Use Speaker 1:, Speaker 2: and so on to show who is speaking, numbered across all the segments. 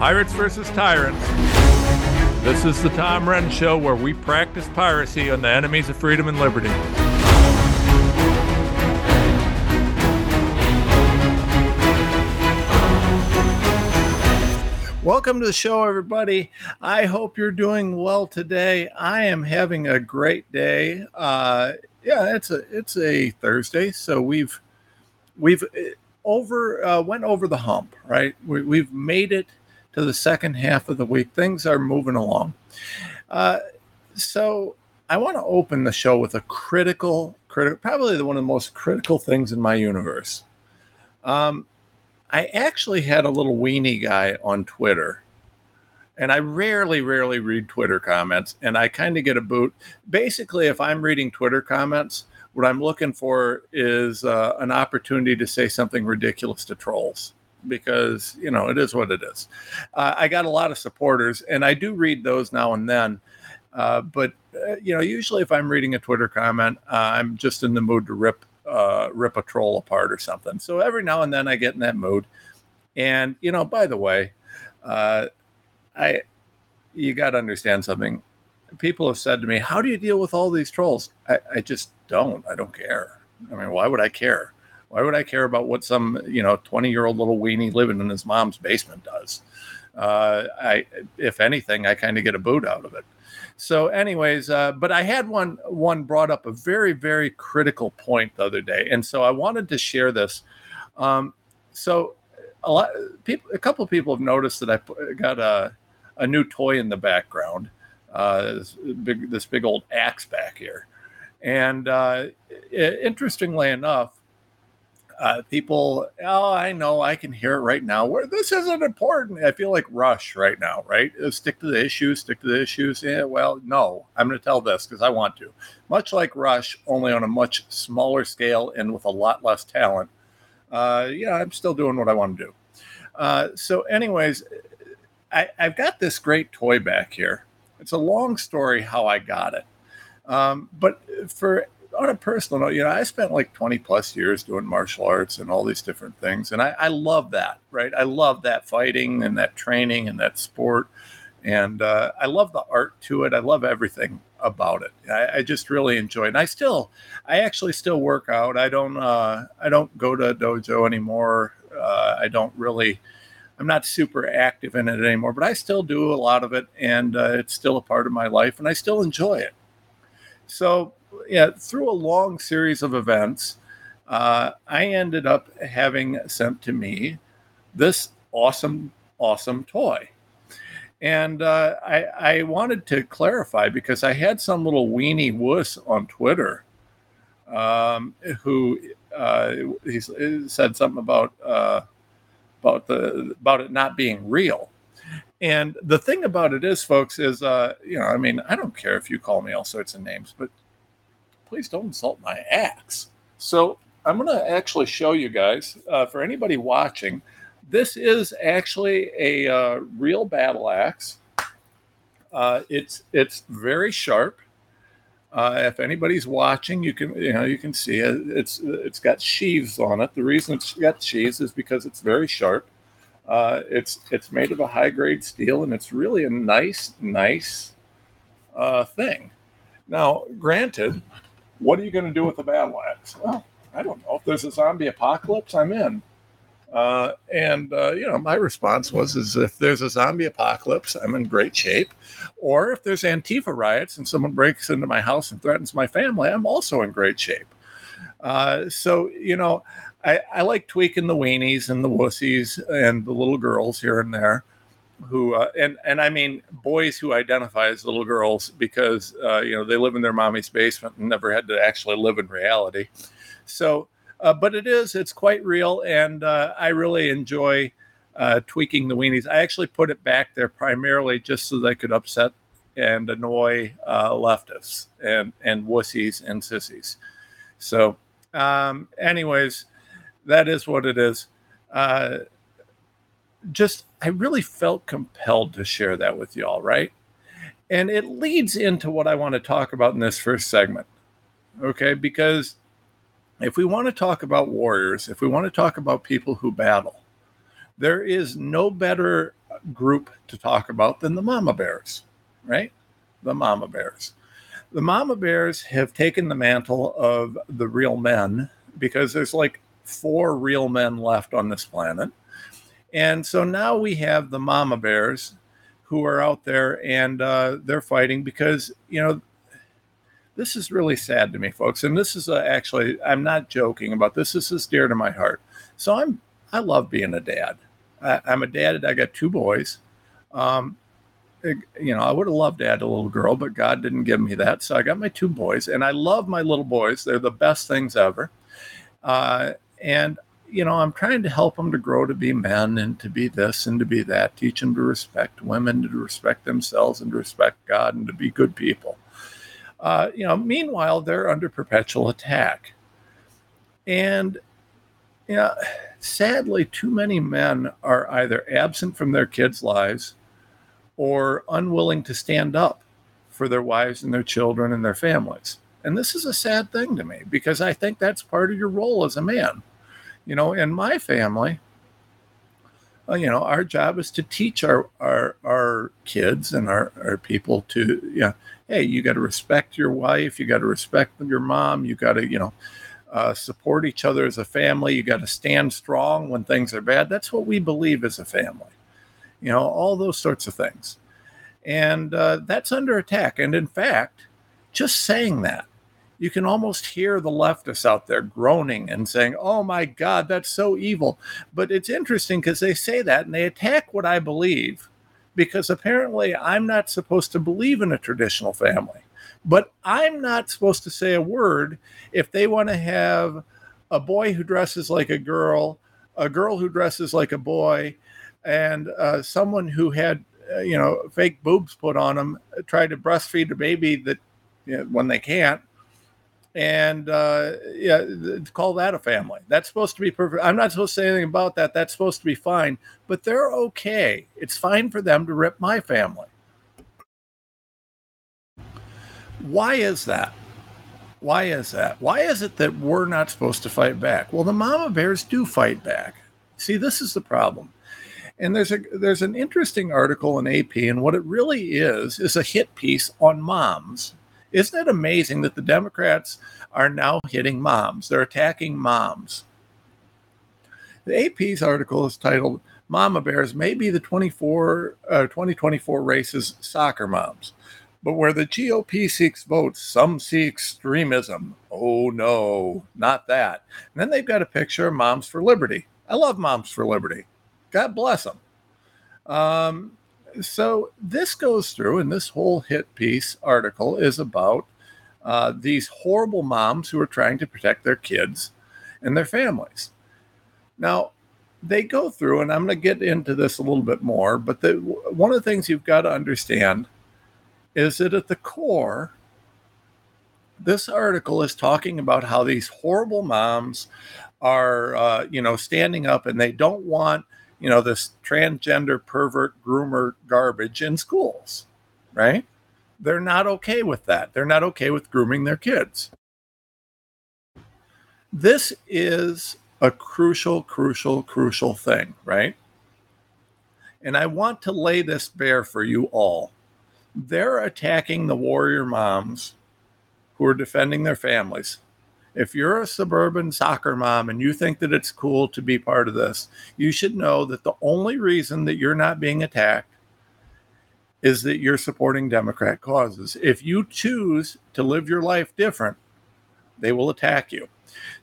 Speaker 1: Pirates versus Tyrants. This is the Tom Renz Show where we practice piracy on the enemies of freedom and liberty. Welcome to the show, everybody. I hope you're doing well today. I am having a great day. Uh, yeah, it's a it's a Thursday, so we've we've uh, over uh, went over the hump, right? We, we've made it to the second half of the week. Things are moving along. Uh, so I want to open the show with a critical, critical, probably the, one of the most critical things in my universe. Um, I actually had a little weenie guy on Twitter, and I rarely, rarely read Twitter comments, and I kind of get a boot. Basically, if I'm reading Twitter comments, what I'm looking for is uh, an opportunity to say something ridiculous to trolls because you know it is what it is. Uh, I got a lot of supporters, and I do read those now and then. Uh, but uh, you know, usually if I'm reading a Twitter comment, uh, I'm just in the mood to rip uh, rip a troll apart or something. So every now and then I get in that mood. And you know, by the way, uh, I you got to understand something. People have said to me, "How do you deal with all these trolls?" I, I just don't. I don't care. I mean, why would I care? Why would I care about what some you know twenty year old little weenie living in his mom's basement does? Uh, I, if anything, I kind of get a boot out of it. So, anyways, uh, but I had one one brought up a very very critical point the other day, and so I wanted to share this. Um, so, a lot people, a couple of people have noticed that I got a a new toy in the background, uh, this big this big old axe back here, and uh, interestingly enough, uh, people, oh, I know, I can hear it right now. Where this isn't important. I feel like Rush right now, right? Uh, stick to the issues, stick to the issues. Yeah, well, no, I'm going to tell this because I want to. Much like Rush, only on a much smaller scale and with a lot less talent. Uh, yeah, I'm still doing what I want to do. Uh, so, anyways, I, I've got this great toy back here. It's a long story how I got it. Um, but for on a personal note, you know, I spent like 20 plus years doing martial arts and all these different things. And I, I love that, right? I love that fighting and that training and that sport. And uh, I love the art to it. I love everything about it. I, I, just really enjoy it. And I still, I actually still work out. I don't, uh, I don't go to dojo anymore. Uh, I don't really, I'm not super active in it anymore, but I still do a lot of it. And uh, it's still a part of my life and I still enjoy it. So yeah, through a long series of events, uh, I ended up having sent to me this awesome, awesome toy. And uh, I, I wanted to clarify because I had some little weenie wuss on Twitter um, who uh, he said something about uh, about the about it not being real. And the thing about it is, folks, is uh, you know, I mean, I don't care if you call me all sorts of names, but please don't insult my axe. So I'm going to actually show you guys, uh, for anybody watching, this is actually a uh, real battle axe. Uh, it's it's very sharp. Uh, if anybody's watching, you can you know you can see it. It's it's got sheaths on it. The reason it's got sheaths is because it's very sharp. Uh, it's it's made of a high grade steel, and it's really a nice nice uh, thing. Now, granted, what are you going to do with the battle axe? Well, I don't know. If there's a zombie apocalypse, I'm in. Uh, and uh, you know, my response was, "Is if there's a zombie apocalypse, I'm in great shape, or if there's Antifa riots and someone breaks into my house and threatens my family, I'm also in great shape." Uh, so you know, I, I like tweaking the weenies and the wussies and the little girls here and there who uh, and and I mean boys who identify as little girls because uh, you know they live in their mommy's basement and never had to actually live in reality. So, uh, but it is it's quite real, and uh, I really enjoy uh, tweaking the weenies. I actually put it back there primarily just so they could upset and annoy uh, leftists and and wussies and sissies. So, um, anyways, that is what it is just I really felt compelled to share that with y'all, right? And it leads into what I want to talk about in this first segment. Okay, because if we want to talk about warriors, if we want to talk about people who battle, there is no better group to talk about than the mama bears, right? The mama bears. The mama bears have taken the mantle of the real men because there's like four real men left on this planet. And so now we have the mama bears who are out there and uh, they're fighting because, you know, this is really sad to me, folks. And this is uh, actually, I'm not joking about this. This is dear to my heart. So I'm, I love being a dad. I, am a dad. I got two boys. Um, you know, I would have loved to add a little girl, but God didn't give me that. So I got my two boys, and I love my little boys. They're the best things ever. Uh, and you know, I'm trying to help them to grow to be men and to be this and to be that. Teach them to respect women, to respect themselves, and to respect God, and to be good people. Uh, you know, meanwhile, they're under perpetual attack, and you know, sadly, too many men are either absent from their kids' lives or unwilling to stand up for their wives and their children and their families. And this is a sad thing to me because I think that's part of your role as a man. You know, in my family, uh, you know, our job is to teach our our, our kids and our, our people to, you know, hey, you got to respect your wife, you got to respect your mom, you got to, you know, uh, support each other as a family. You got to stand strong when things are bad. That's what we believe as a family you know, all those sorts of things. And uh, that's under attack. And in fact, just saying that, you can almost hear the leftists out there groaning and saying, oh my God, that's so evil. But it's interesting because they say that and they attack what I believe because apparently I'm not supposed to believe in a traditional family. But I'm not supposed to say a word if they want to have a boy who dresses like a girl, a girl who dresses like a boy, and uh, someone who had uh, you know fake boobs put on them tried to breastfeed a baby that you know, when they can't and uh, yeah call that a family. That's supposed to be perfect. I'm not supposed to say anything about that. That's supposed to be fine. But they're okay. It's fine for them to rip my family. Why is that? Why is that? Why is it that we're not supposed to fight back? Well the mama bears do fight back. See this is the problem. And there's a there's an interesting article in AP, and what it really is is a hit piece on moms. Isn't it amazing that the Democrats are now hitting moms? They're attacking moms. The AP's article is titled "Mama Bears may be the 24 uh, 2024 race's soccer moms." But where the GOP seeks votes, some see extremism. Oh no, not that. And then they've got a picture of Moms for Liberty. I love Moms for Liberty. God bless them. Um, so this goes through, and this whole hit piece article is about uh, these horrible moms who are trying to protect their kids and their families. Now, they go through, and I'm going to get into this a little bit more, but the, one of the things you've got to understand is that at the core, this article is talking about how these horrible moms are, uh, you know, standing up and they don't want you know, this transgender pervert groomer garbage in schools, right? They're not okay with that. They're not okay with grooming their kids. This is a crucial, crucial, crucial thing, right? And I want to lay this bare for you all. They're attacking the warrior moms who are defending their families if you're a suburban soccer mom and you think that it's cool to be part of this, you should know that the only reason that you're not being attacked is that you're supporting Democrat causes. If you choose to live your life different, they will attack you.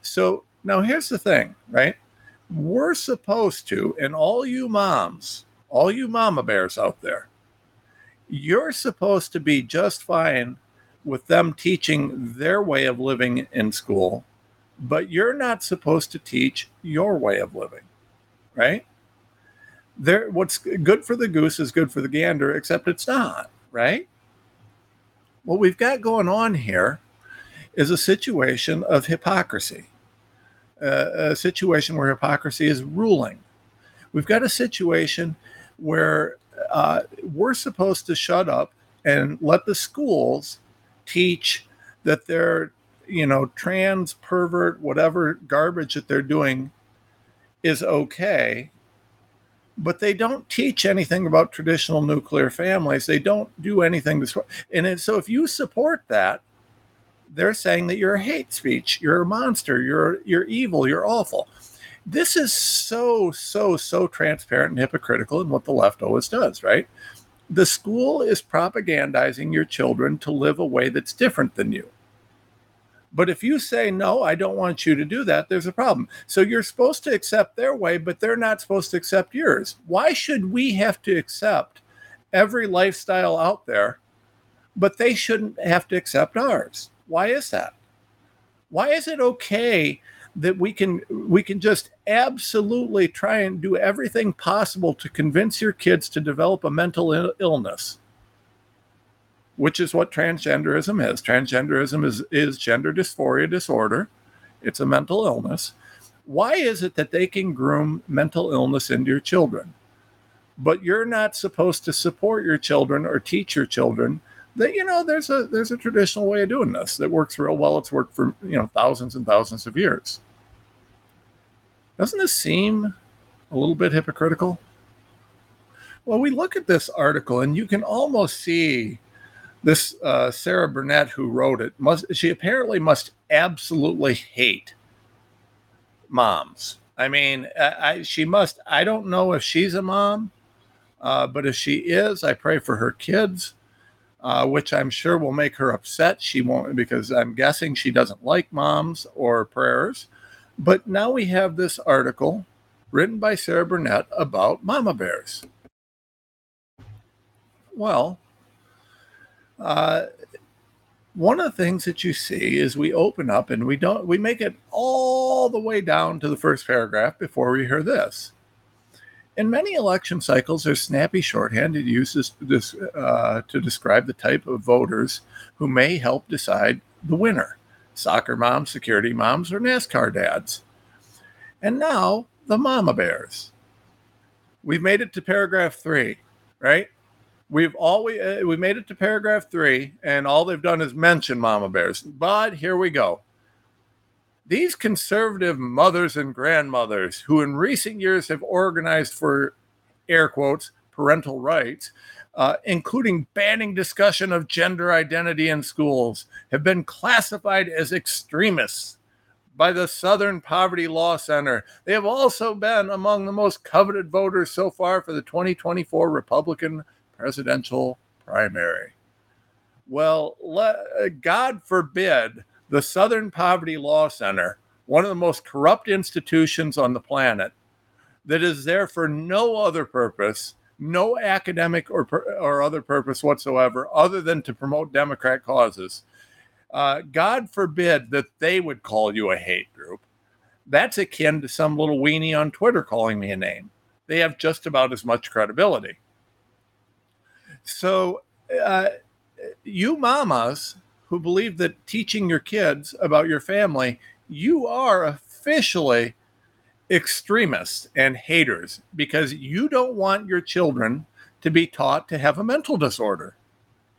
Speaker 1: So now here's the thing, right? We're supposed to, and all you moms, all you mama bears out there, you're supposed to be just fine with them teaching their way of living in school, but you're not supposed to teach your way of living, right? There, what's good for the goose is good for the gander, except it's not, right? What we've got going on here is a situation of hypocrisy, uh, a situation where hypocrisy is ruling. We've got a situation where uh, we're supposed to shut up and let the schools teach that they're, you know, trans, pervert, whatever garbage that they're doing is okay. but they don't teach anything about traditional nuclear families. They don't do anything to, support, and so if you support that, they're saying that you're a hate speech, you're a monster, you're you're evil, you're awful. This is so so so transparent and hypocritical in what the left always does, right? The school is propagandizing your children to live a way that's different than you. But if you say, no, I don't want you to do that, there's a problem. So you're supposed to accept their way, but they're not supposed to accept yours. Why should we have to accept every lifestyle out there, but they shouldn't have to accept ours? Why is that? Why is it okay that we can we can just absolutely try and do everything possible to convince your kids to develop a mental il- illness? Which is what transgenderism is. Transgenderism is is gender dysphoria disorder. It's a mental illness. Why is it that they can groom mental illness into your children? But you're not supposed to support your children or teach your children that you know there's a there's a traditional way of doing this that works real well. It's worked for you know thousands and thousands of years. Doesn't this seem a little bit hypocritical? Well, we look at this article and you can almost see this uh, Sara Burnett who wrote it must she apparently must absolutely hate moms. I mean, I, I, she must. I don't know if she's a mom, uh, but if she is, I pray for her kids uh, which I'm sure will make her upset. She won't, because I'm guessing she doesn't like moms or prayers. But now we have this article written by Sara Burnett about mama bears. Well, uh, one of the things that you see is we open up and we don't we make it all the way down to the first paragraph before we hear this in many election cycles, there's snappy shorthand it uses this, uh, to describe the type of voters who may help decide the winner soccer moms, security moms, or NASCAR dads. And now the mama bears. We've made it to paragraph three, right? We've always uh, we made it to paragraph three, and all they've done is mention mama bears. But here we go. These conservative mothers and grandmothers, who in recent years have organized for air quotes parental rights, uh, including banning discussion of gender identity in schools, have been classified as extremists by the Southern Poverty Law Center. They have also been among the most coveted voters so far for the 2024 Republican presidential primary. Well, let, God forbid the Southern Poverty Law Center, one of the most corrupt institutions on the planet, that is there for no other purpose, no academic or, or other purpose whatsoever, other than to promote Democrat causes. Uh, God forbid that they would call you a hate group. That's akin to some little weenie on Twitter calling me a name. They have just about as much credibility. So, uh, you mamas who believe that teaching your kids about your family, you are officially extremists and haters because you don't want your children to be taught to have a mental disorder.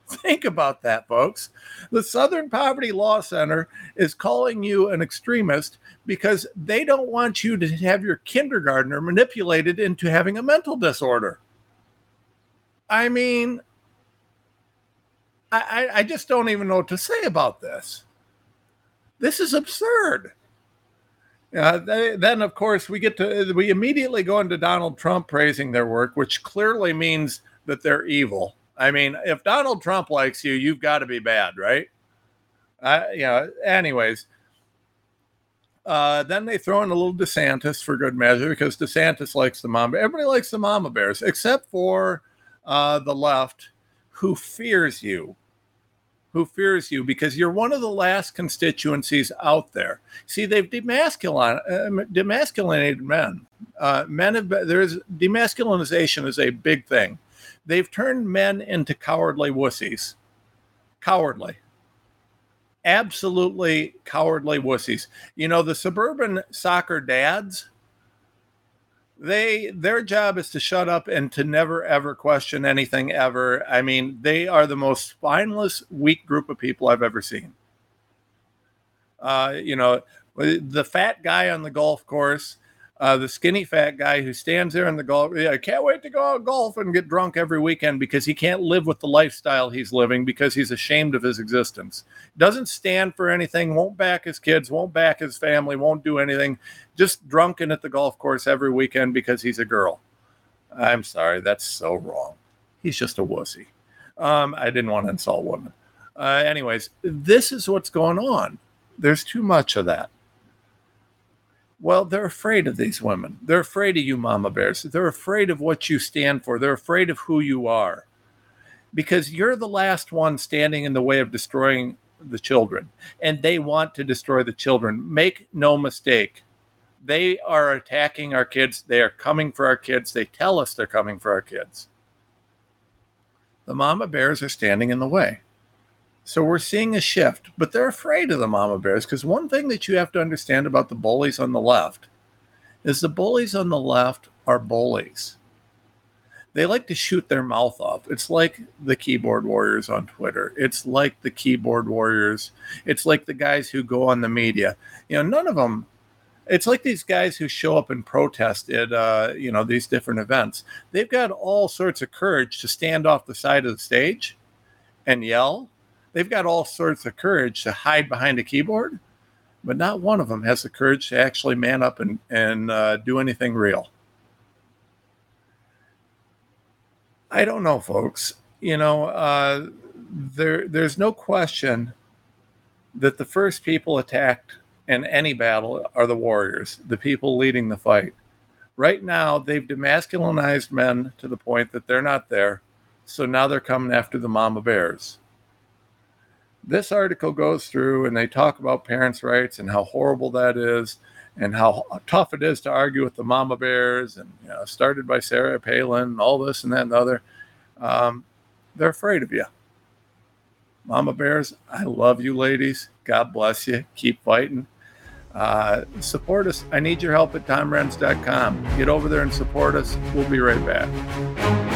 Speaker 1: Think about that, folks. The Southern Poverty Law Center is calling you an extremist because they don't want you to have your kindergartner manipulated into having a mental disorder. I mean, I, I just don't even know what to say about this. This is absurd. Uh, they, then, of course, we get to we immediately go into Donald Trump praising their work, which clearly means that they're evil. I mean, if Donald Trump likes you, you've got to be bad, right? Uh, you know. Anyways, uh, then they throw in a little DeSantis for good measure because DeSantis likes the mama. Everybody likes the mama bears except for uh, the left who fears you, who fears you because you're one of the last constituencies out there. See, they've demasculin, uh, demasculinated men. Uh, men have been, there is demasculinization is a big thing. They've turned men into cowardly wussies. Cowardly. Absolutely cowardly wussies. You know, the suburban soccer dads they their job is to shut up and to never ever question anything ever. I mean, they are the most spineless, weak group of people I've ever seen. Uh, you know, the fat guy on the golf course, Uh, the skinny fat guy who stands there in the golf, I can't wait to go out golf and get drunk every weekend because he can't live with the lifestyle he's living because he's ashamed of his existence. Doesn't stand for anything, won't back his kids, won't back his family, won't do anything. Just drunken at the golf course every weekend because he's a girl. I'm sorry, that's so wrong. He's just a wussy. Um, I didn't want to insult women. Uh, anyways, this is what's going on. There's too much of that. Well, they're afraid of these women. They're afraid of you, mama bears. They're afraid of what you stand for. They're afraid of who you are because you're the last one standing in the way of destroying the children, and they want to destroy the children. Make no mistake. They are attacking our kids. They are coming for our kids. They tell us they're coming for our kids. The mama bears are standing in the way. So we're seeing a shift, but they're afraid of the mama bears because one thing that you have to understand about the bullies on the left is the bullies on the left are bullies. They like to shoot their mouth off. It's like the keyboard warriors on Twitter. It's like the keyboard warriors. It's like the guys who go on the media. You know, none of them it's like these guys who show up and protest at uh, you know these different events they've got all sorts of courage to stand off the side of the stage and yell they've got all sorts of courage to hide behind a keyboard, but not one of them has the courage to actually man up and, and uh, do anything real. I don't know, folks. You know, uh, there there's no question that the first people attacked in any battle are the warriors, the people leading the fight. Right now, they've demasculinized men to the point that they're not there. So now they're coming after the mama bears this article goes through and they talk about parents' rights and how horrible that is and how tough it is to argue with the mama bears and you know, started by Sarah Palin and all this and that and the other. Um, they're afraid of you. Mama bears, I love you ladies. God bless you. Keep fighting. Uh, support us. I need your help at TomRenz.com. Get over there and support us. We'll be right back.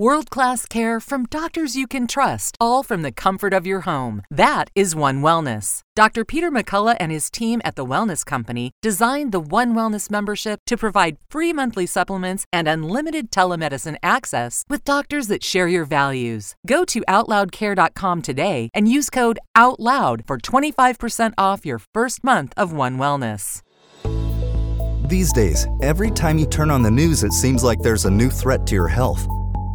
Speaker 2: World class care from doctors you can trust, all from the comfort of your home. That is One Wellness. Dr. Peter McCullough and his team at The Wellness Company designed the One Wellness membership to provide free monthly supplements and unlimited telemedicine access with doctors that share your values. Go to OutLoudCare.com today and use code OUTLOUD for 25% off your first month of One Wellness.
Speaker 3: These days, every time you turn on the news, it seems like there's a new threat to your health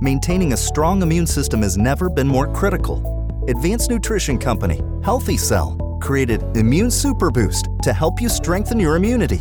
Speaker 3: maintaining a strong immune system has never been more critical. Advanced Nutrition Company, Healthy Cell, created Immune Super Boost to help you strengthen your immunity.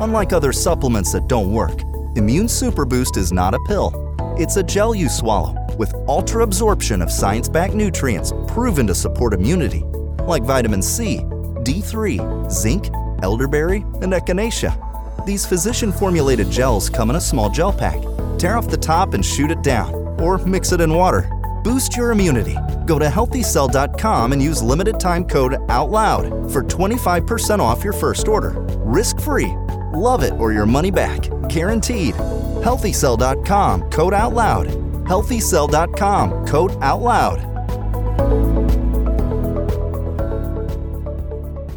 Speaker 3: Unlike other supplements that don't work, Immune Super Boost is not a pill. It's a gel you swallow with ultra absorption of science backed nutrients proven to support immunity, like vitamin C, D3, zinc, elderberry, and echinacea. These physician formulated gels come in a small gel pack Tear off the top and shoot it down, or mix it in water. Boost your immunity. Go to healthycell.com and use limited time code OUTLOUD for 25% off your first order. Risk free. Love it or your money back. Guaranteed. Healthycell.com code OUTLOUD. Healthycell.com code OUTLOUD.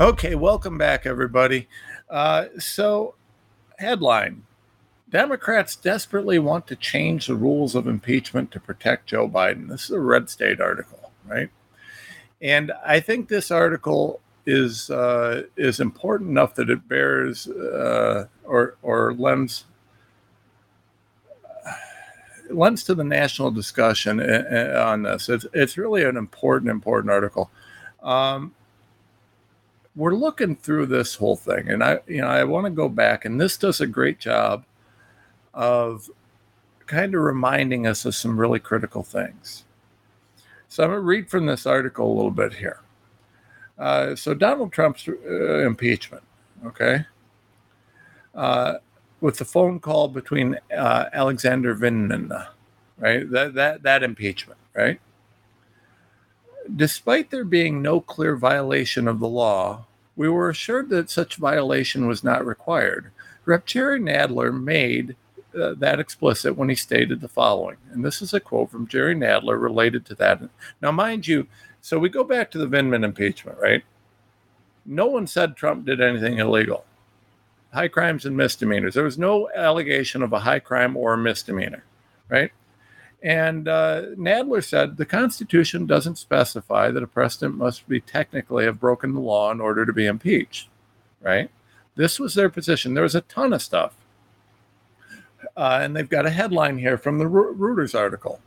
Speaker 1: Okay, welcome back, everybody. Uh, so, headline Democrats desperately want to change the rules of impeachment to protect Joe Biden. This is a Red State article, right? And I think this article is uh, is important enough that it bears uh, or or lends lends to the national discussion uh, uh, on this. It's it's really an important important article. Um, we're looking through this whole thing, and I, you know, I want to go back, and this does a great job of kind of reminding us of some really critical things. So I'm going to read from this article a little bit here. Uh, so Donald Trump's uh, impeachment, okay, uh, with the phone call between uh, Alexander Vindman, right? That that that impeachment, right? Despite there being no clear violation of the law, we were assured that such violation was not required. Rep. Jerry Nadler made uh, that explicit when he stated the following, and this is a quote from Jerry Nadler related to that. Now, mind you, so we go back to the Vindman impeachment, right? No one said Trump did anything illegal. High crimes and misdemeanors. There was no allegation of a high crime or a misdemeanor, right? And uh, Nadler said the Constitution doesn't specify that a president must be technically have broken the law in order to be impeached, right? This was their position. There was a ton of stuff. Uh, and they've got a headline here from the Reuters article.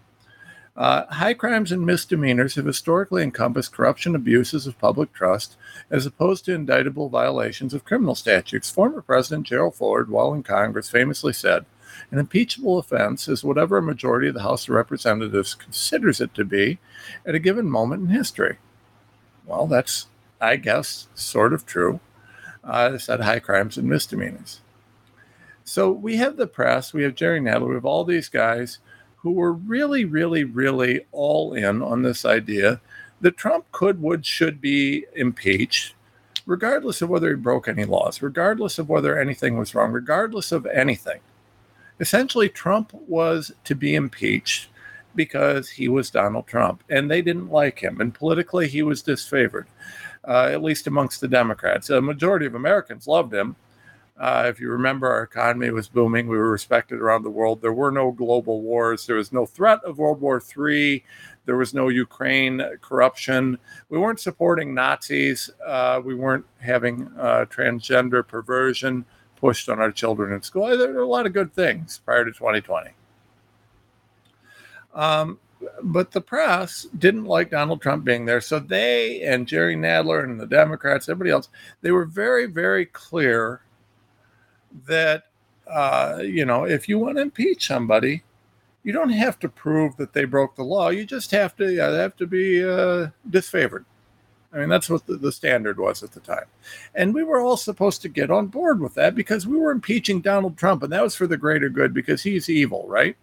Speaker 1: Uh, high crimes and misdemeanors have historically encompassed corruption abuses of public trust as opposed to indictable violations of criminal statutes. Former President Gerald Ford, while in Congress, famously said, An impeachable offense is whatever a majority of the House of Representatives considers it to be at a given moment in history. Well, that's, I guess, sort of true. Uh, said high crimes and misdemeanors. So we have the press, we have Jerry Nadler, we have all these guys who were really, really, really all in on this idea that Trump could, would, should be impeached, regardless of whether he broke any laws, regardless of whether anything was wrong, regardless of anything. Essentially, Trump was to be impeached because he was Donald Trump and they didn't like him. And politically, he was disfavored, uh, at least amongst the Democrats. A majority of Americans loved him uh, if you remember, our economy was booming. We were respected around the world. There were no global wars. There was no threat of World War III. There was no Ukraine corruption. We weren't supporting Nazis. Uh, we weren't having uh, transgender perversion pushed on our children in school. There were a lot of good things prior to 2020. Um, but the press didn't like Donald Trump being there. So they and Jerry Nadler and the Democrats, everybody else, they were very, very clear that uh, you know if you want to impeach somebody, you don't have to prove that they broke the law. You just have to they have to be uh, disfavored. I mean, that's what the, the, standard was at the time. And we were all supposed to get on board with that because we were impeaching Donald Trump, and that was for the greater good because he's evil, right?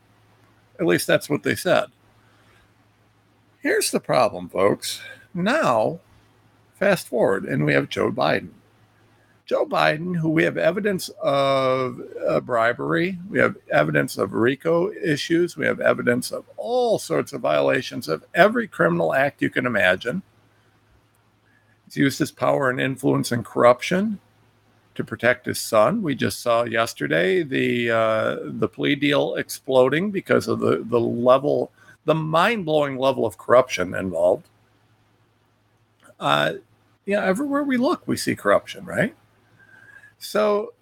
Speaker 1: At least that's what they said. Here's the problem, folks. Now, fast forward, and we have Joe Biden. Joe Biden, who we have evidence of uh, bribery, we have evidence of RICO issues, we have evidence of all sorts of violations of every criminal act you can imagine. He's used his power and influence and corruption to protect his son. We just saw yesterday the uh, the plea deal exploding because of the the level, the mind blowing level of corruption involved. Uh, yeah, everywhere we look, we see corruption, right? So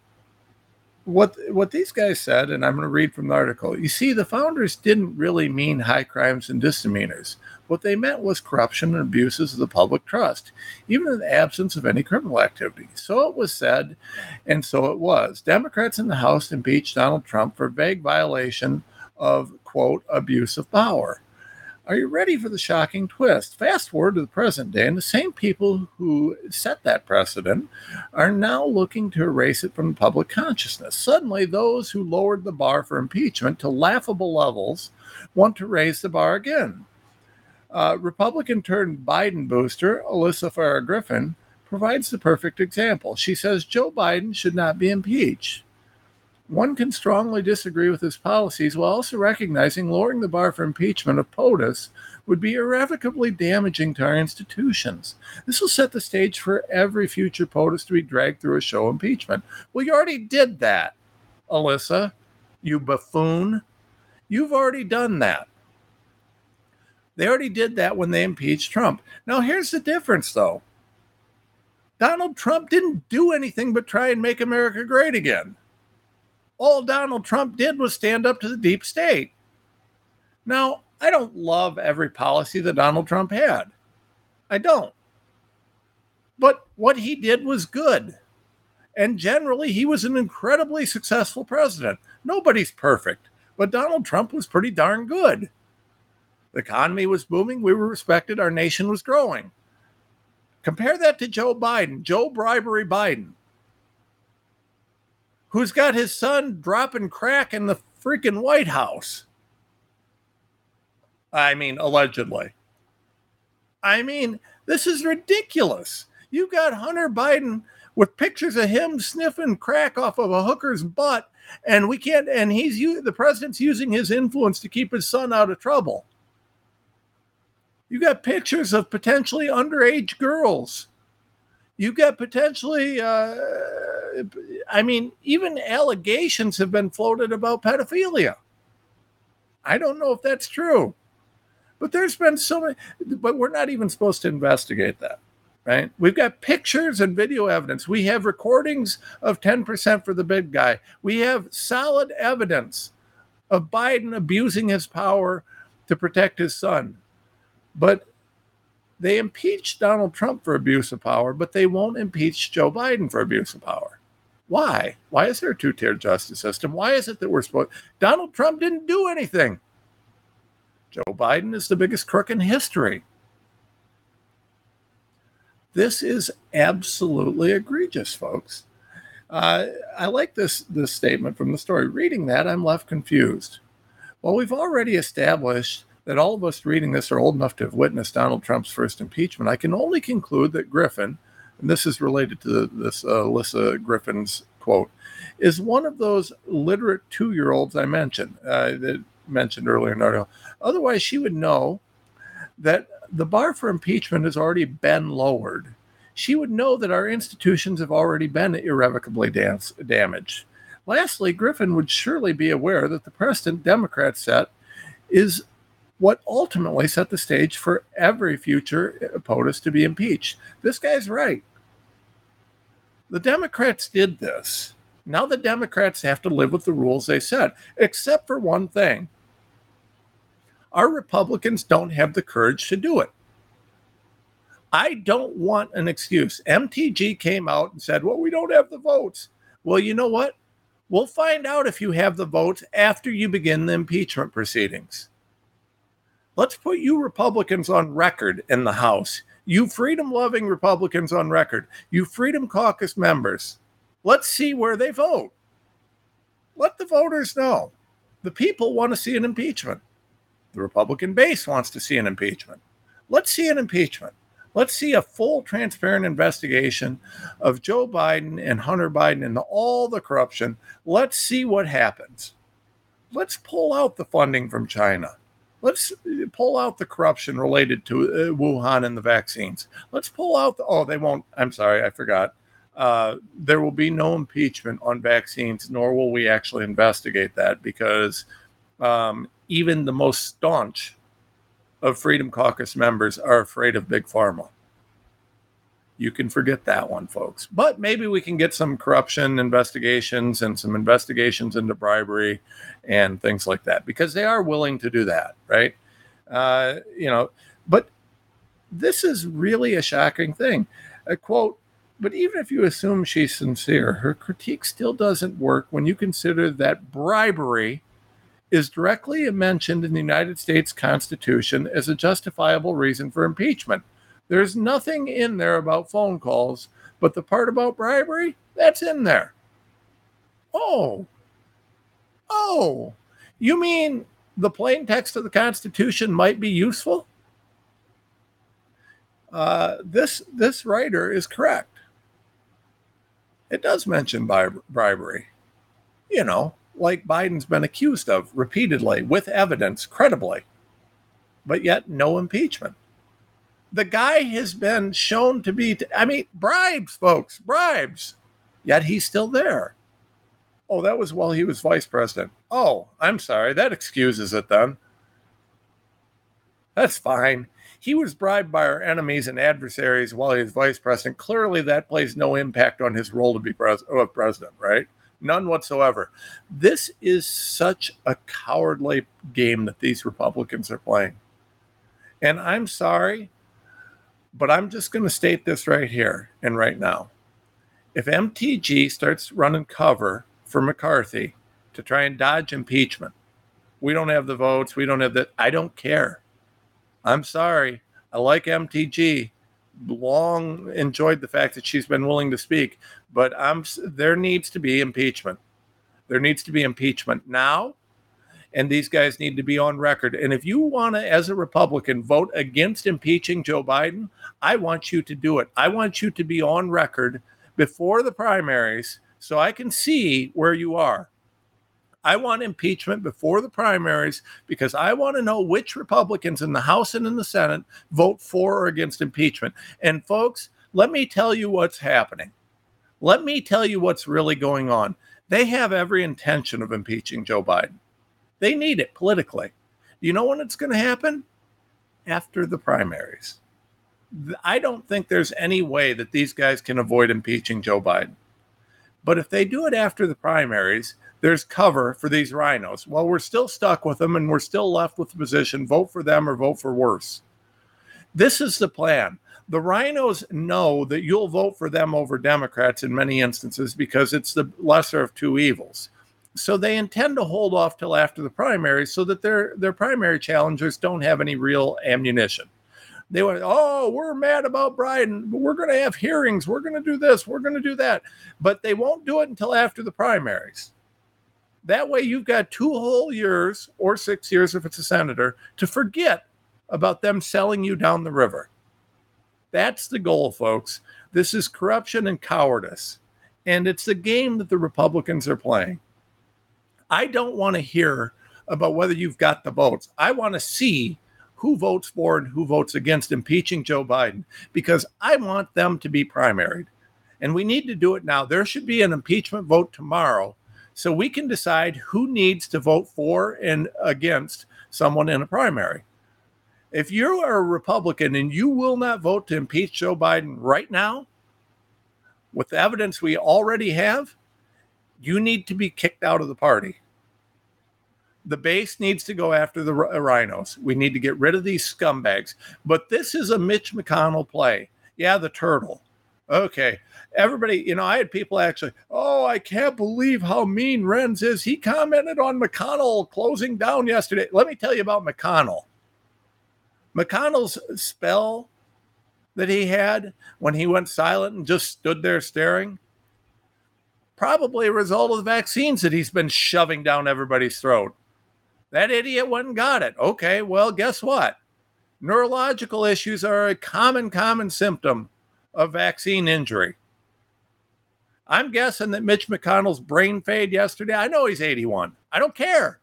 Speaker 1: what what these guys said, and I'm going to read from the article. You see, the founders didn't really mean high crimes and misdemeanors. What they meant was corruption and abuses of the public trust, even in the absence of any criminal activity. So it was said, and so it was. Democrats in the House impeached Donald Trump for vague violation of quote abuse of power. Are you ready for the shocking twist? Fast forward to the present day, and the same people who set that precedent are now looking to erase it from public consciousness. Suddenly, those who lowered the bar for impeachment to laughable levels want to raise the bar again. Uh, Republican turned Biden booster, Alyssa Farah Griffin, provides the perfect example. She says Joe Biden should not be impeached. One can strongly disagree with his policies while also recognizing lowering the bar for impeachment of POTUS would be irrevocably damaging to our institutions. This will set the stage for every future POTUS to be dragged through a show impeachment. Well, you already did that, Alyssa, you buffoon. You've already done that. They already did that when they impeached Trump. Now, here's the difference, though Donald Trump didn't do anything but try and make America great again all Donald Trump did was stand up to the deep state. Now, I don't love every policy that Donald Trump had. I don't. But what he did was good. And generally, he was an incredibly successful president. Nobody's perfect, but Donald Trump was pretty darn good. The economy was booming. We were respected. Our nation was growing. Compare that to Joe Biden, Joe Bribery Biden, who's got his son dropping crack in the freaking White House. I mean, allegedly. I mean, this is ridiculous. You've got Hunter Biden with pictures of him sniffing crack off of a hooker's butt, and we can't. And he's the president's using his influence to keep his son out of trouble. You got pictures of potentially underage girls. You get potentially, uh, I mean, even allegations have been floated about pedophilia. I don't know if that's true, but there's been so many, but we're not even supposed to investigate that, right? We've got pictures and video evidence. We have recordings of 10% for the big guy. We have solid evidence of Biden abusing his power to protect his son. But they impeached Donald Trump for abuse of power, but they won't impeach Joe Biden for abuse of power. Why? Why is there a two tier justice system? Why is it that we're supposed? Donald Trump didn't do anything. Joe Biden is the biggest crook in history. This is absolutely egregious, folks. Uh, I like this this statement from the story. Reading that, I'm left confused. Well, we've already established that all of us reading this are old enough to have witnessed Donald Trump's first impeachment, I can only conclude that Griffin, and this is related to this uh, Alyssa Griffin's quote, is one of those literate two year olds I mentioned, uh, that mentioned earlier in article. Otherwise, she would know that the bar for impeachment has already been lowered. She would know that our institutions have already been irrevocably dance, damaged. Lastly, Griffin would surely be aware that the precedent Democrats set is what ultimately set the stage for every future POTUS to be impeached. This guy's right. The Democrats did this. Now the Democrats have to live with the rules they set, except for one thing. Our Republicans don't have the courage to do it. I don't want an excuse. MTG came out and said, well, we don't have the votes. Well, you know what? We'll find out if you have the votes after you begin the impeachment proceedings. Let's put you Republicans on record in the House. You freedom loving Republicans on record. You Freedom Caucus members. Let's see where they vote. Let the voters know. The people want to see an impeachment. The Republican base wants to see an impeachment. Let's see an impeachment. Let's see a full, transparent investigation of Joe Biden and Hunter Biden and all the corruption. Let's see what happens. Let's pull out the funding from China. Let's pull out the corruption related to uh, Wuhan and the vaccines. Let's pull out the, oh, they won't, I'm sorry, I forgot. Uh, there will be no impeachment on vaccines, nor will we actually investigate that because um, even the most staunch of Freedom Caucus members are afraid of Big Pharma you can forget that one, folks. But maybe we can get some corruption investigations and some investigations into bribery and things like that because they are willing to do that, right? Uh, you know, but this is really a shocking thing. A quote, but even if you assume she's sincere, her critique still doesn't work when you consider that bribery is directly mentioned in the United States Constitution as a justifiable reason for impeachment. There's nothing in there about phone calls, but the part about bribery, that's in there. Oh, oh, you mean the plain text of the Constitution might be useful? Uh, this this writer is correct. It does mention bribery, you know, like Biden's been accused of repeatedly with evidence, credibly, but yet no impeachment the guy has been shown to be, I mean, bribes, folks, bribes. Yet he's still there. Oh, that was while he was vice president. Oh, I'm sorry. That excuses it then. That's fine. He was bribed by our enemies and adversaries while he was vice president. Clearly, that plays no impact on his role to be pres- uh, president, right? None whatsoever. This is such a cowardly game that these Republicans are playing. And I'm sorry, but I'm just going to state this right here and right now. If MTG starts running cover for McCarthy to try and dodge impeachment, we don't have the votes. We don't have the. I don't care. I'm sorry. I like MTG, long enjoyed the fact that she's been willing to speak, but I'm there needs to be impeachment. There needs to be impeachment now, and these guys need to be on record. And if you want to, as a Republican, vote against impeaching Joe Biden, I want you to do it. I want you to be on record before the primaries so I can see where you are. I want impeachment before the primaries because I want to know which Republicans in the House and in the Senate vote for or against impeachment. And folks, let me tell you what's happening. Let me tell you what's really going on. They have every intention of impeaching Joe Biden. They need it politically. You know when it's going to happen? After the primaries. I don't think there's any way that these guys can avoid impeaching Joe Biden. But if they do it after the primaries, there's cover for these rhinos. Well, we're still stuck with them and we're still left with the position vote for them or vote for worse. This is the plan. The rhinos know that you'll vote for them over Democrats in many instances because it's the lesser of two evils. So they intend to hold off till after the primaries so that their their primary challengers don't have any real ammunition. They went, oh, we're mad about Biden. We're going to have hearings. We're going to do this. We're going to do that. But they won't do it until after the primaries. That way, you've got two whole years or six years if it's a senator to forget about them selling you down the river. That's the goal, folks. This is corruption and cowardice. And it's the game that the Republicans are playing. I don't want to hear about whether you've got the votes. I want to see who votes for and who votes against impeaching Joe Biden because I want them to be primaried. And we need to do it now. There should be an impeachment vote tomorrow so we can decide who needs to vote for and against someone in a primary. If you are a Republican and you will not vote to impeach Joe Biden right now, with the evidence we already have, you need to be kicked out of the party. The base needs to go after the uh, rhinos. We need to get rid of these scumbags. But this is a Mitch McConnell play. Yeah, the turtle. Okay everybody, you know, I had people actually, oh, I can't believe how mean Renz is. He commented on McConnell closing down yesterday. Let me tell you about McConnell. McConnell's spell that he had when he went silent and just stood there staring, probably a result of the vaccines that he's been shoving down everybody's throat. That idiot went and got it. Okay, well, guess what? Neurological issues are a common, common symptom of vaccine injury. I'm guessing that Mitch McConnell's brain fade yesterday. I know he's 81. I don't care.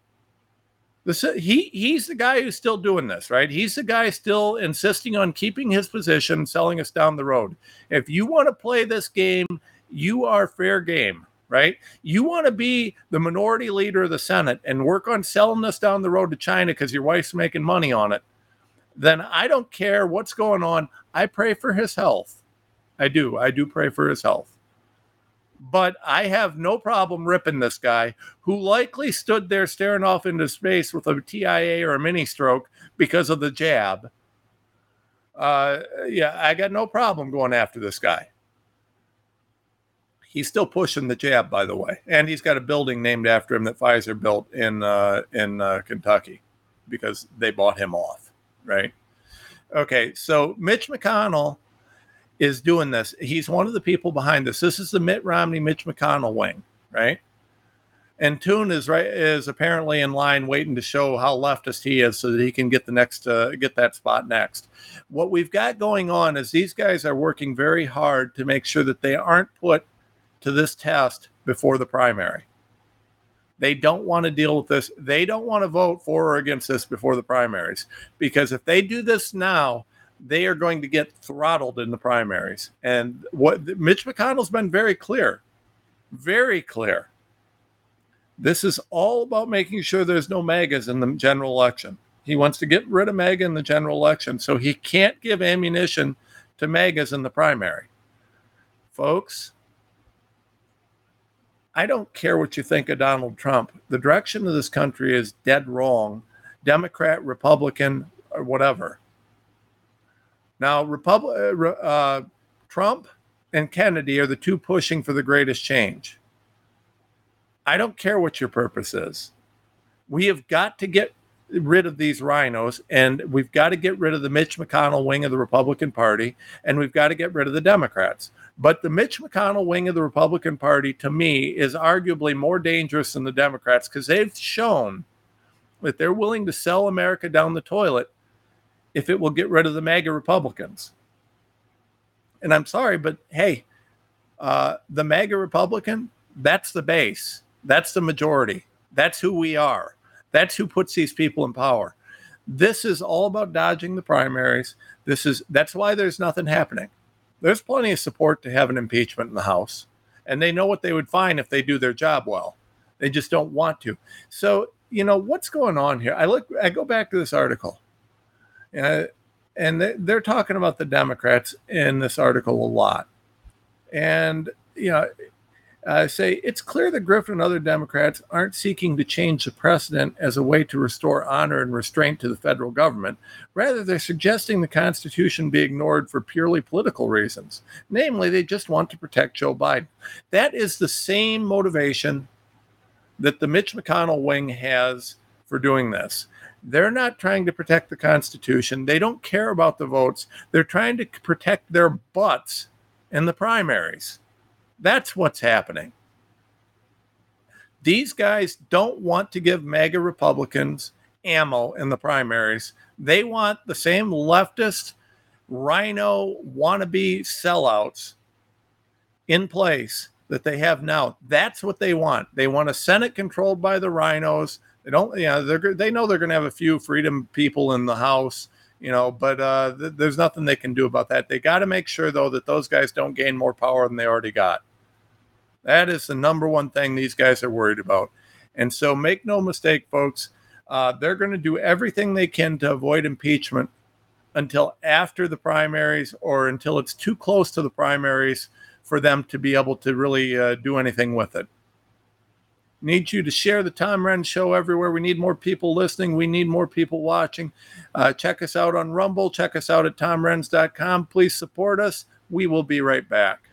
Speaker 1: This, he he's the guy who's still doing this, right? He's the guy still insisting on keeping his position, selling us down the road. If you want to play this game, you are fair game, right? You want to be the minority leader of the Senate and work on selling this down the road to China because your wife's making money on it. Then I don't care what's going on. I pray for his health. I do. I do pray for his health but I have no problem ripping this guy who likely stood there staring off into space with a TIA or a mini stroke because of the jab. Uh, yeah, I got no problem going after this guy. He's still pushing the jab, by the way, and he's got a building named after him that Pfizer built in uh, in uh, Kentucky because they bought him off, right? Okay, so Mitch McConnell is doing this. He's one of the people behind this. This is the Mitt Romney, Mitch McConnell wing, right? And Thune is right is apparently in line waiting to show how leftist he is so that he can get the next uh, get that spot next. What we've got going on is these guys are working very hard to make sure that they aren't put to this test before the primary. They don't want to deal with this. They don't want to vote for or against this before the primaries because if they do this now, they are going to get throttled in the primaries. And what Mitch McConnell's been very clear, very clear. This is all about making sure there's no MAGAs in the general election. He wants to get rid of MAGA in the general election, so he can't give ammunition to MAGAs in the primary. Folks, I don't care what you think of Donald Trump. The direction of this country is dead wrong, Democrat, Republican, or whatever. Now, Republic, uh, uh, Trump and Kennedy are the two pushing for the greatest change. I don't care what your purpose is. We have got to get rid of these rhinos and we've got to get rid of the Mitch McConnell wing of the Republican Party, and we've got to get rid of the Democrats. But the Mitch McConnell wing of the Republican Party, to me, is arguably more dangerous than the Democrats because they've shown that they're willing to sell America down the toilet if it will get rid of the MAGA Republicans. And I'm sorry, but hey, uh, the MAGA Republican, that's the base, that's the majority, that's who we are, that's who puts these people in power. This is all about dodging the primaries. This is that's why there's nothing happening. There's plenty of support to have an impeachment in the House, and they know what they would find if they do their job well. They just don't want to. So you know what's going on here. I look. I go back to this article, and they're talking about the Democrats in this article a lot, and you know uh, say it's clear that Griffin and other Democrats aren't seeking to change the precedent as a way to restore honor and restraint to the federal government. Rather, they're suggesting the Constitution be ignored for purely political reasons. Namely, they just want to protect Joe Biden. That is the same motivation that the Mitch McConnell wing has for doing this. They're not trying to protect the Constitution. They don't care about the votes. They're trying to protect their butts in the primaries. That's what's happening. These guys don't want to give MAGA Republicans ammo in the primaries. They want the same leftist, rhino wannabe sellouts in place that they have now. That's what they want. They want a Senate controlled by the rhinos. They don't, you know, they know they're going to have a few freedom people in the House, you know, but uh, th- there's nothing they can do about that. They got to make sure, though, that those guys don't gain more power than they already got. That is the number one thing these guys are worried about. And so make no mistake, folks, uh, they're going to do everything they can to avoid impeachment until after the primaries or until it's too close to the primaries for them to be able to really uh, do anything with it. Need you to share the Tom Renz show everywhere. We need more people listening. We need more people watching. Uh, check us out on Rumble. Check us out at tomrenz.com. Please support us. We will be right back.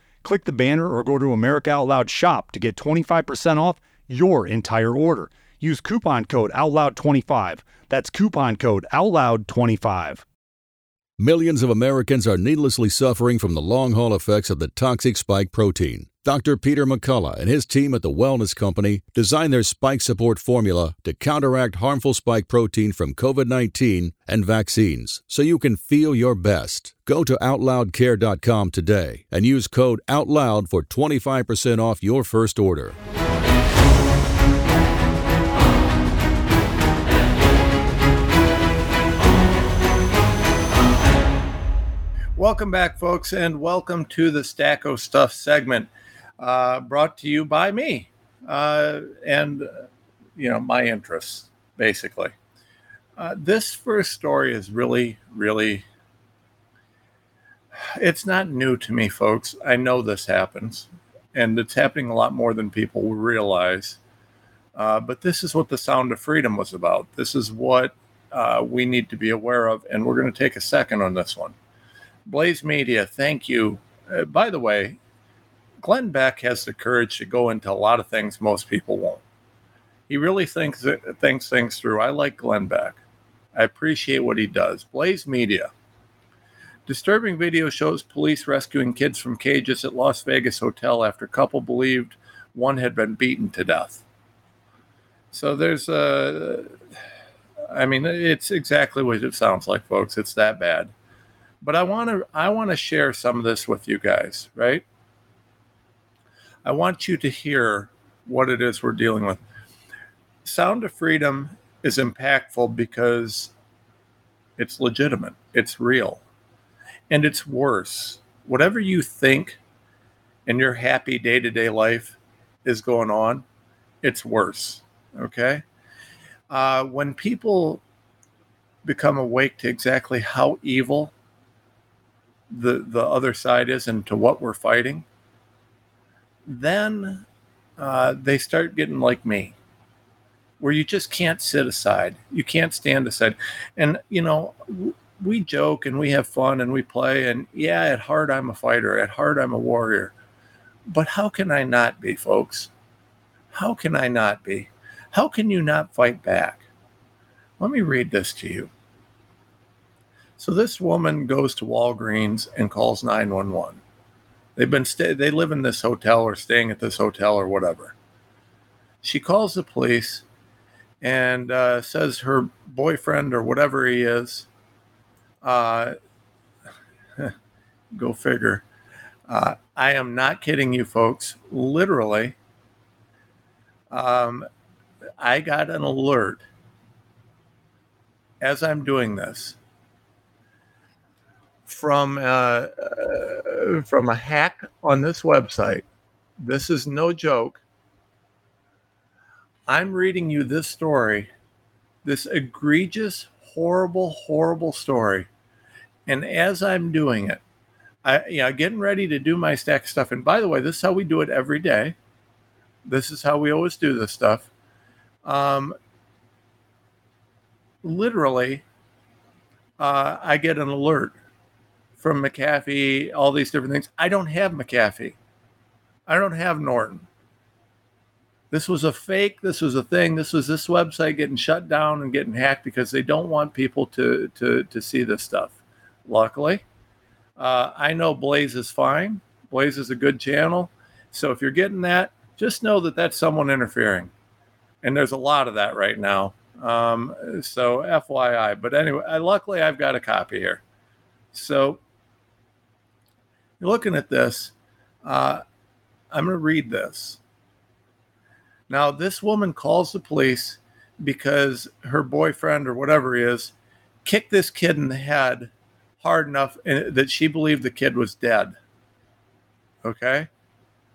Speaker 4: Click the banner or go to America Out Loud shop to get 25% off your entire order. Use coupon code OUTLOUD25. That's coupon code OUTLOUD25.
Speaker 5: Millions of Americans are needlessly suffering from the long haul effects of the toxic spike protein. Dr. Peter McCullough and his team at the Wellness Company designed their spike support formula to counteract harmful spike protein from COVID 19 and vaccines so you can feel your best. Go to OutLoudCare.com today and use code OUTLOUD for 25% off your first order.
Speaker 1: Welcome back, folks, and welcome to the Stacko Stuff segment, uh, brought to you by me uh, and, you know, my interests, basically. Uh, this first story is really, really, it's not new to me, folks. I know this happens, and it's happening a lot more than people realize. Uh, but this is what the Sound of Freedom was about. This is what uh, we need to be aware of, and we're going to take a second on this one. Blaze Media, thank you. Uh, by the way, Glenn Beck has the courage to go into a lot of things most people won't. He really thinks thinks things through. I like Glenn Beck. I appreciate what he does. Blaze Media. Disturbing video shows police rescuing kids from cages at Las Vegas hotel after couple believed one had been beaten to death. So there's a, I mean, it's exactly what it sounds like, folks. It's that bad. But I want to, I want to share some of this with you guys, right? I want you to hear what it is we're dealing with. Sound of Freedom is impactful because it's legitimate, it's real, and it's worse. Whatever you think in your happy day to day life is going on, it's worse. Okay. Uh, when people become awake to exactly how evil the the other side is and to what we're fighting, then uh, they start getting like me, where you just can't sit aside. You can't stand aside. And, you know, we joke and we have fun and we play. And yeah, at heart, I'm a fighter. At heart, I'm a warrior. But how can I not be, folks? How can I not be? How can you not fight back? Let me read this to you. So this woman goes to Walgreens and calls 911. They've been stay they live in this hotel or staying at this hotel or whatever. She calls the police and uh, says her boyfriend or whatever he is, uh, go figure. Uh, I am not kidding you, folks. Literally, um, I got an alert as I'm doing this from uh, uh, from a hack on this website. This is no joke. I'm reading you this story, this egregious, horrible, horrible story, and as I'm doing it, I you know getting ready to do my stack stuff. And by the way, this is how we do it every day. This is how we always do this stuff. Um, literally, uh, I get an alert from McAfee, all these different things. I don't have McAfee. I don't have Norton. This was a fake. This was a thing. This was this website getting shut down and getting hacked because they don't want people to to to see this stuff. Luckily, uh, I know Blaze is fine. Blaze is a good channel. So if you're getting that, just know that that's someone interfering, and there's a lot of that right now. Um, so FYI. But anyway, I, luckily I've got a copy here. So you're looking at this. Uh, I'm going to read this. Now, this woman calls the police because her boyfriend or whatever he is kicked this kid in the head hard enough that she believed the kid was dead. Okay.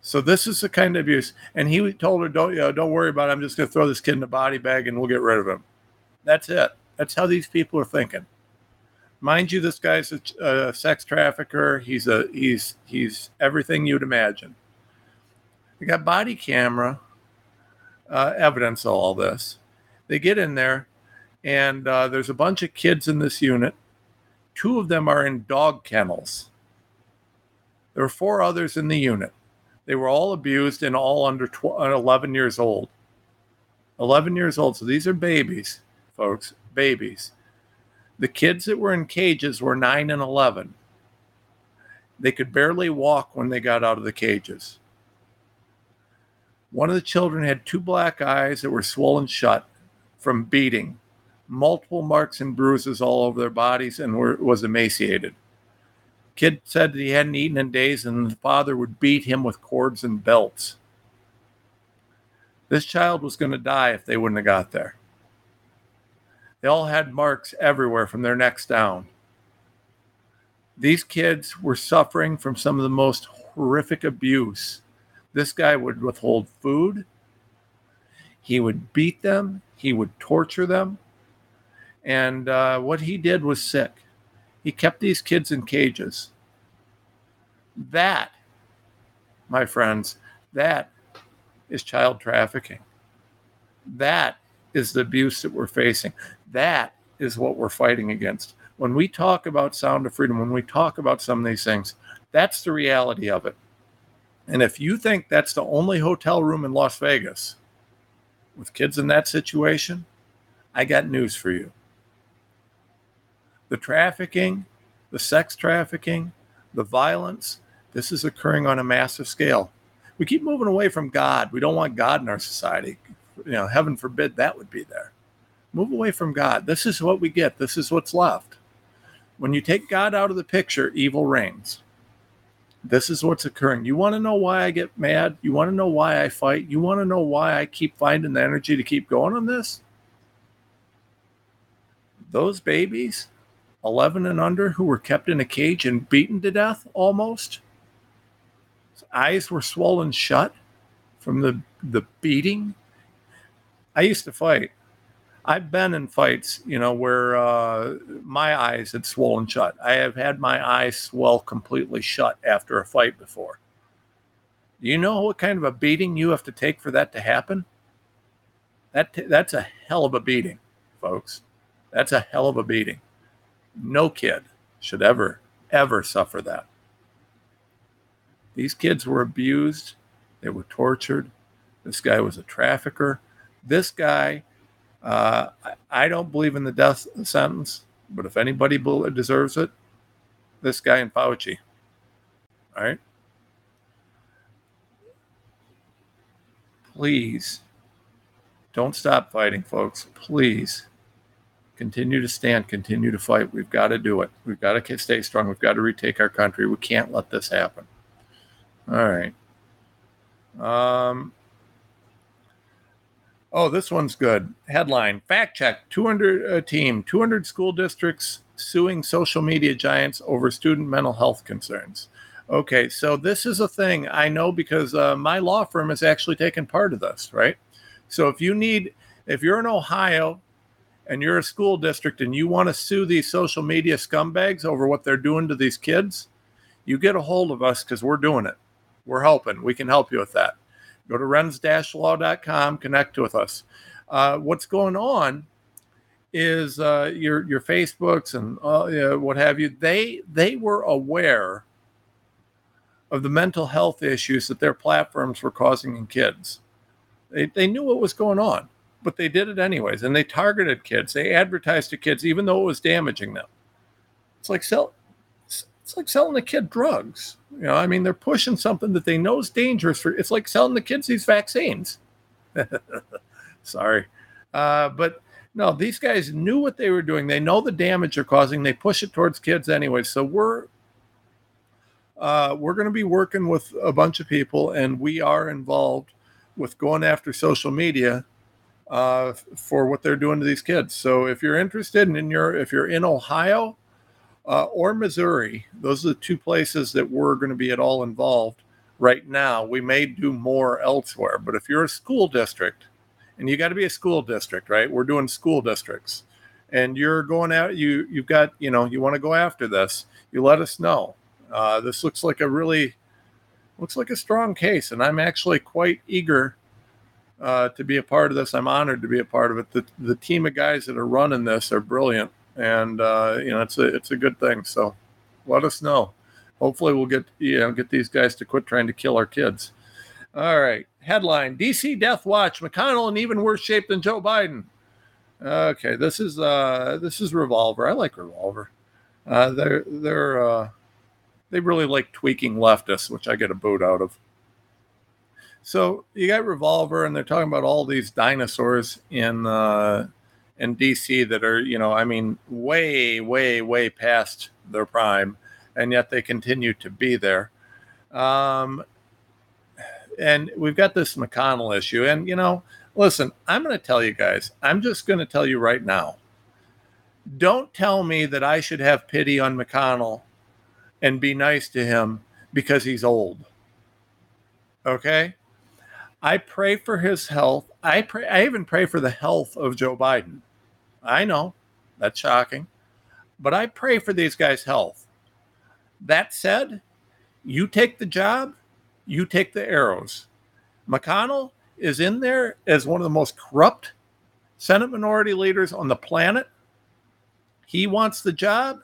Speaker 1: So this is the kind of abuse. And he told her, "Don't you know, don't worry about it. I'm just going to throw this kid in a body bag and we'll get rid of him." That's it. That's how these people are thinking mind you, this guy's a, a, sex trafficker. He's a he's he's everything you'd imagine. They got body camera uh, evidence of all this. They get in there, and uh, there's a bunch of kids in this unit. Two of them are in dog kennels. There were four others in the unit. They were all abused and all under 12, uh, 11 years old. 11 years old. So these are babies, folks, babies. The kids that were in cages were 9 and 11. They could barely walk when they got out of the cages. One of the children had two black eyes that were swollen shut from beating, multiple marks and bruises all over their bodies, and were, was emaciated. Kid said that he hadn't eaten in days, and the father would beat him with cords and belts. This child was going to die if they wouldn't have got there. They all had marks everywhere from their necks down. These kids were suffering from some of the most horrific abuse. This guy would withhold food, he would beat them, he would torture them. And uh, what he did was sick. He kept these kids in cages. That, my friends, that is child trafficking. That is the abuse that we're facing. That is what we're fighting against. When we talk about sound of freedom, when we talk about some of these things, that's the reality of it. And if you think that's the only hotel room in Las Vegas with kids in that situation, I got news for you. The trafficking, the sex trafficking, the violence, this is occurring on a massive scale. We keep moving away from God. We don't want God in our society you know, heaven forbid that would be there. Move away from God. This is what we get. This is what's left. When you take God out of the picture, evil reigns. This is what's occurring. You want to know why I get mad? You want to know why I fight? You want to know why I keep finding the energy to keep going on this? Those babies, 11 and under, who were kept in a cage and beaten to death almost, eyes were swollen shut from the, the beating. I used to fight. I've been in fights, you know, where uh, my eyes had swollen shut. I have had my eyes swell completely shut after a fight before. Do you know what kind of a beating you have to take for that to happen? That t- that's a hell of a beating, folks. That's a hell of a beating. No kid should ever ever suffer that. These kids were abused, they were tortured. This guy was a trafficker. This guy uh, I, don't believe in the death sentence, but if anybody deserves it, this guy in Fauci. All right. Please don't stop fighting, folks. Please continue to stand, continue to fight. We've got to do it. We've got to stay strong. We've got to retake our country. We can't let this happen. All right. Um, Oh, this one's good. Headline Fact check 200 uh, team, 200 school districts suing social media giants over student mental health concerns. Okay, so this is a thing I know because uh, my law firm has actually taken part of this, right? So if you need, if you're in Ohio and you're a school district and you want to sue these social media scumbags over what they're doing to these kids, you get a hold of us because we're doing it. We're helping. We can help you with that. Go to renz-law.com, connect with us. Uh, what's going on is uh, your your Facebooks and uh, what have you. They they were aware of the mental health issues that their platforms were causing in kids. They they knew what was going on, but they did it anyways, and they targeted kids. They advertised to kids, even though it was damaging them. It's like sell it's like selling a kid drugs. You know, I mean, they're pushing something that they know is dangerous for. It's like selling the kids these vaccines. Sorry, uh, but no, these guys knew what they were doing. They know the damage they're causing. They push it towards kids anyway. So we're uh, we're going to be working with a bunch of people, and we are involved with going after social media uh, for what they're doing to these kids. So if you're interested, and in your if you're in Ohio uh, or Missouri. Those are the two places that we're going to be at all involved right now. We may do more elsewhere, but if you're a school district, and you got to be a school district, right? We're doing school districts, and you're going out. You you've got you know you want to go after this. You let us know. Uh, this looks like a really looks like a strong case, and I'm actually quite eager uh, to be a part of this. I'm honored to be a part of it. The the team of guys that are running this are brilliant and uh, you know it's a it's a good thing. So let us know. Hopefully, we'll get you know get these guys to quit trying to kill our kids. All right. Headline: DC Death Watch. McConnell in even worse shape than Joe Biden. Okay, this is uh this is Revolver. I like Revolver. Uh, they're they're uh, they really like tweaking leftists, which I get a boot out of. So you got Revolver, and they're talking about all these dinosaurs in uh, in DC that are, you know, I mean, way, way, way past their prime, and yet they continue to be there. Um, and we've got this McConnell issue. And, you know, listen, I'm going to tell you guys, I'm just going to tell you right now don't tell me that I should have pity on McConnell and be nice to him because he's old. Okay? I pray for his health. I pray I even pray for the health of Joe Biden. I know that's shocking, but I pray for these guys' health. That said, you take the job, you take the arrows. McConnell is in there as one of the most corrupt Senate minority leaders on the planet. He wants the job.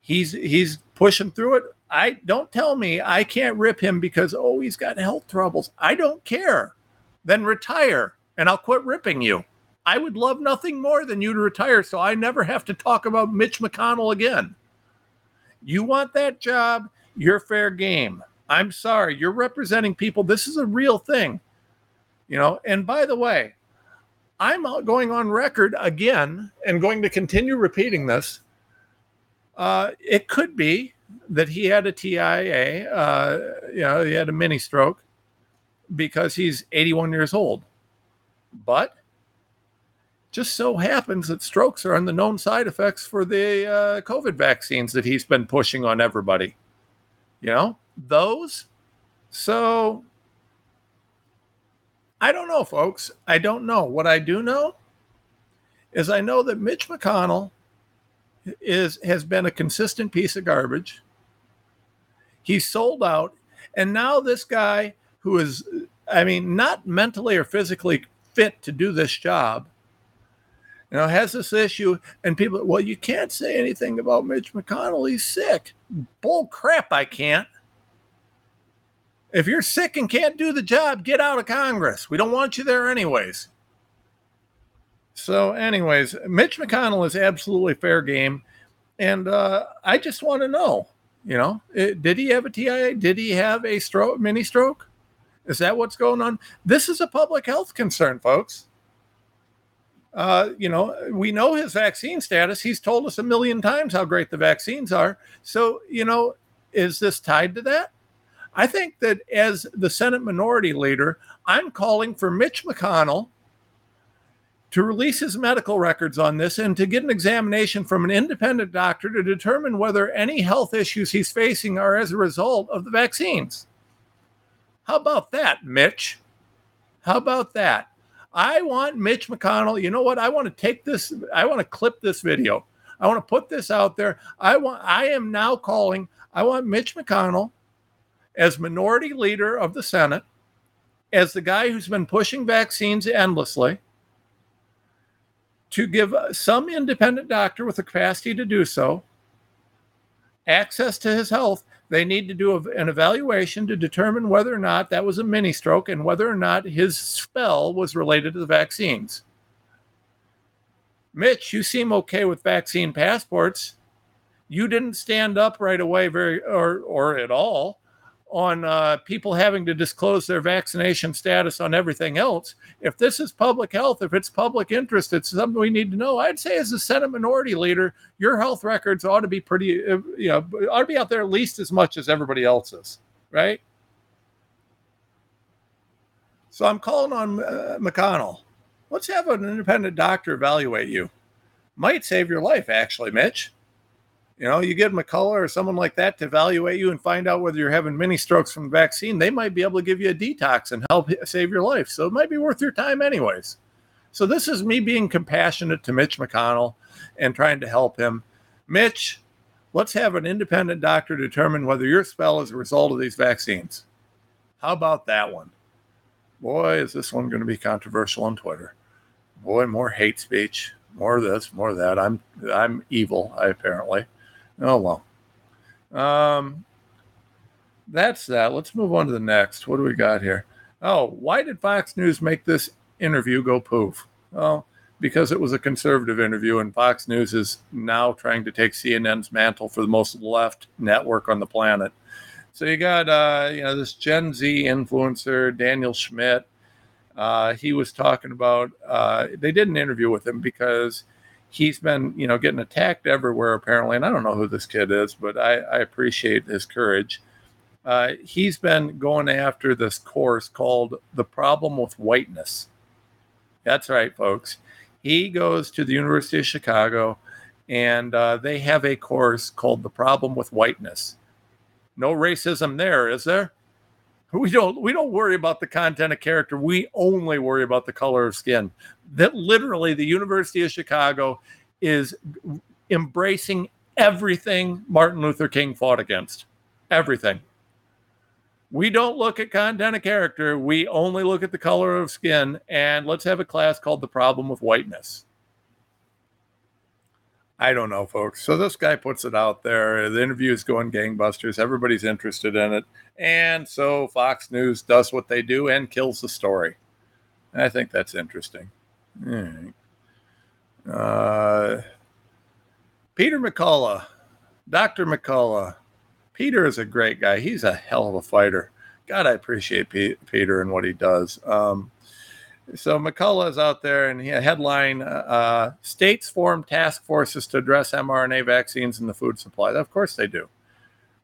Speaker 1: He's he's pushing through it. I don't tell me I can't rip him because oh he's got health troubles. I don't care. Then retire and I'll quit ripping you. I would love nothing more than you to retire so I never have to talk about Mitch McConnell again. You want that job, you're fair game. I'm sorry, you're representing people. This is a real thing. You know, and by the way, I'm going on record again and going to continue repeating this. Uh, it could be that he had a TIA, uh, you know, he had a mini stroke because he's 81 years old. But just so happens that strokes are on the known side effects for the uh, COVID vaccines that he's been pushing on everybody. You know, those. So I don't know, folks. I don't know. What I do know is I know that Mitch McConnell is has been a consistent piece of garbage. He's sold out, and now this guy who is, I mean, not mentally or physically fit to do this job, you know, has this issue, and people, well, you can't say anything about Mitch McConnell. He's sick. Bull crap, I can't. If you're sick and can't do the job, get out of Congress. We don't want you there, anyways. So, anyways, Mitch McConnell is absolutely fair game. And uh, I just want to know, you know, it, did he have a TIA? Did he have a stroke, mini stroke? Is that what's going on? This is a public health concern, folks. Uh, you know, we know his vaccine status. He's told us a million times how great the vaccines are. So, you know, is this tied to that? I think that as the Senate minority leader, I'm calling for Mitch McConnell to release his medical records on this and to get an examination from an independent doctor to determine whether any health issues he's facing are as a result of the vaccines. How about that, Mitch? How about that? I want Mitch McConnell. You know what? I want to take this, I want to clip this video. I want to put this out there. I want I am now calling, I want Mitch McConnell as minority leader of the Senate, as the guy who's been pushing vaccines endlessly to give uh, some independent doctor with the capacity to do so access to his health, they need to do an evaluation to determine whether or not that was a mini stroke and whether or not his spell was related to the vaccines. Mitch, you seem okay with vaccine passports. You didn't stand up right away very or or at all on uh, people having to disclose their vaccination status on everything else. If this is public health, if it's public interest, it's something we need to know. I'd say, as a Senate Minority Leader, your health records ought to be pretty, uh, you know, ought to be out there at least as much as everybody else's, right? So I'm calling on uh, McConnell. Let's have an independent doctor evaluate you. Might save your life, actually, Mitch. You know, you get McCullough or someone like that to evaluate you and find out whether you're having mini strokes from the vaccine. They might be able to give you a detox and help save your life. So it might be worth your time, anyways. So this is me being compassionate to Mitch McConnell and trying to help him. Mitch, let's have an independent doctor determine whether your spell is a result of these vaccines. How about that one? Boy, is this one going to be controversial on Twitter. Boy, more hate speech, more of this, more of that. I'm I'm evil, I apparently. Oh well. Um, that's that. Let's move on to the next. What do we got here? Oh, why did Fox News make this interview go poof? Well, because it was a conservative interview, and Fox News is now trying to take CNN's mantle for the most left network on the planet. So you got uh, you know this Gen Z influencer Daniel Schmidt. Uh, he was talking about. Uh, they did an interview with him because he's been, you know, getting attacked everywhere apparently. And I don't know who this kid is, but I, I appreciate his courage. Uh, he's been going after this course called The Problem with Whiteness. That's right, folks. He goes to the University of Chicago and uh, they have a course called The Problem with Whiteness. No racism there, is there? We don't we don't worry about the content of character. We only worry about the color of skin that literally the University of Chicago is embracing everything Martin Luther King fought against. Everything. We don't look at content of character. We only look at the color of skin. And let's have a class called The Problem with Whiteness. I don't know, folks. So this guy puts it out there. The interview is going gangbusters. Everybody's interested in it. And so Fox News does what they do and kills the story. I think that's interesting. Right. Uh, Peter McCullough, Dr. McCullough. Peter is a great guy. He's a hell of a fighter. God, I appreciate P- Peter and what he does. Um, so McCullough is out there, and he headline: uh, States form task forces to address mRNA vaccines in the food supply. Of course, they do.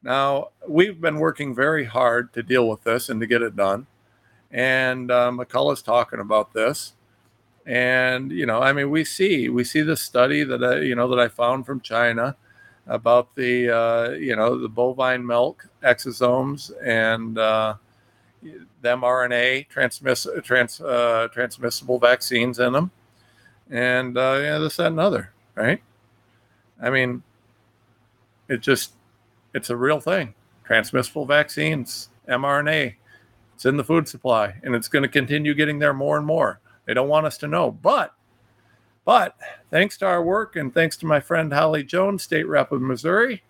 Speaker 1: Now we've been working very hard to deal with this and to get it done, and uh, McCullough's talking about this. And you know, I mean, we see we see the study that I, you know that I found from China about the uh, you know the bovine milk exosomes and uh, mRNA transmiss, trans, uh, transmissible vaccines in them, and uh, yeah, this that and other, right? I mean, it just it's a real thing. Transmissible vaccines, mRNA, it's in the food supply, and it's going to continue getting there more and more. They don't want us to know. But, but thanks to our work and thanks to my friend Holly Jones, state rep of Missouri,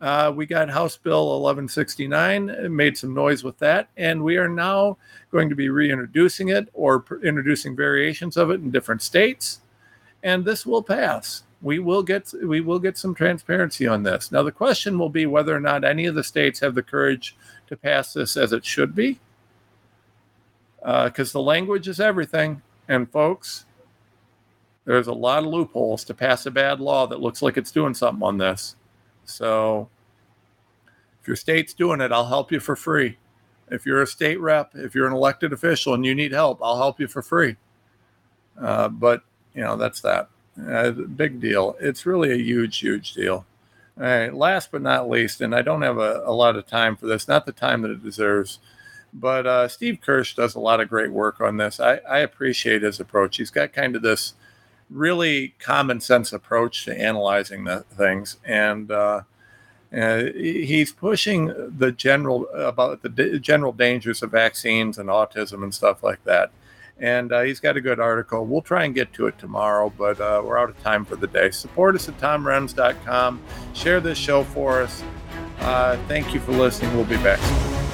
Speaker 1: uh, we got House Bill 1169, made some noise with that, and we are now going to be reintroducing it or pr- introducing variations of it in different states, and this will pass. We will get we will get some transparency on this. Now the question will be whether or not any of the states have the courage to pass this as it should be, because uh, the language is everything. And folks, there's a lot of loopholes to pass a bad law that looks like it's doing something on this. So if your state's doing it, I'll help you for free. If you're a state rep, if you're an elected official and you need help, I'll help you for free. Uh, but you know that's that. Uh, big deal. It's really a huge, huge deal. All right. Last but not least, and I don't have a, a lot of time for this, not the time that it deserves. But uh, Steve Kirsch does a lot of great work on this. I, I appreciate his approach. He's got kind of this really common sense approach to analyzing the things, and uh, uh, he's pushing the general about the d- general dangers of vaccines and autism and stuff like that. And uh, he's got a good article. We'll try and get to it tomorrow, but uh, we're out of time for the day. Support us at tomrenz.com. Share this show for us. Uh, thank you for listening. We'll be back soon.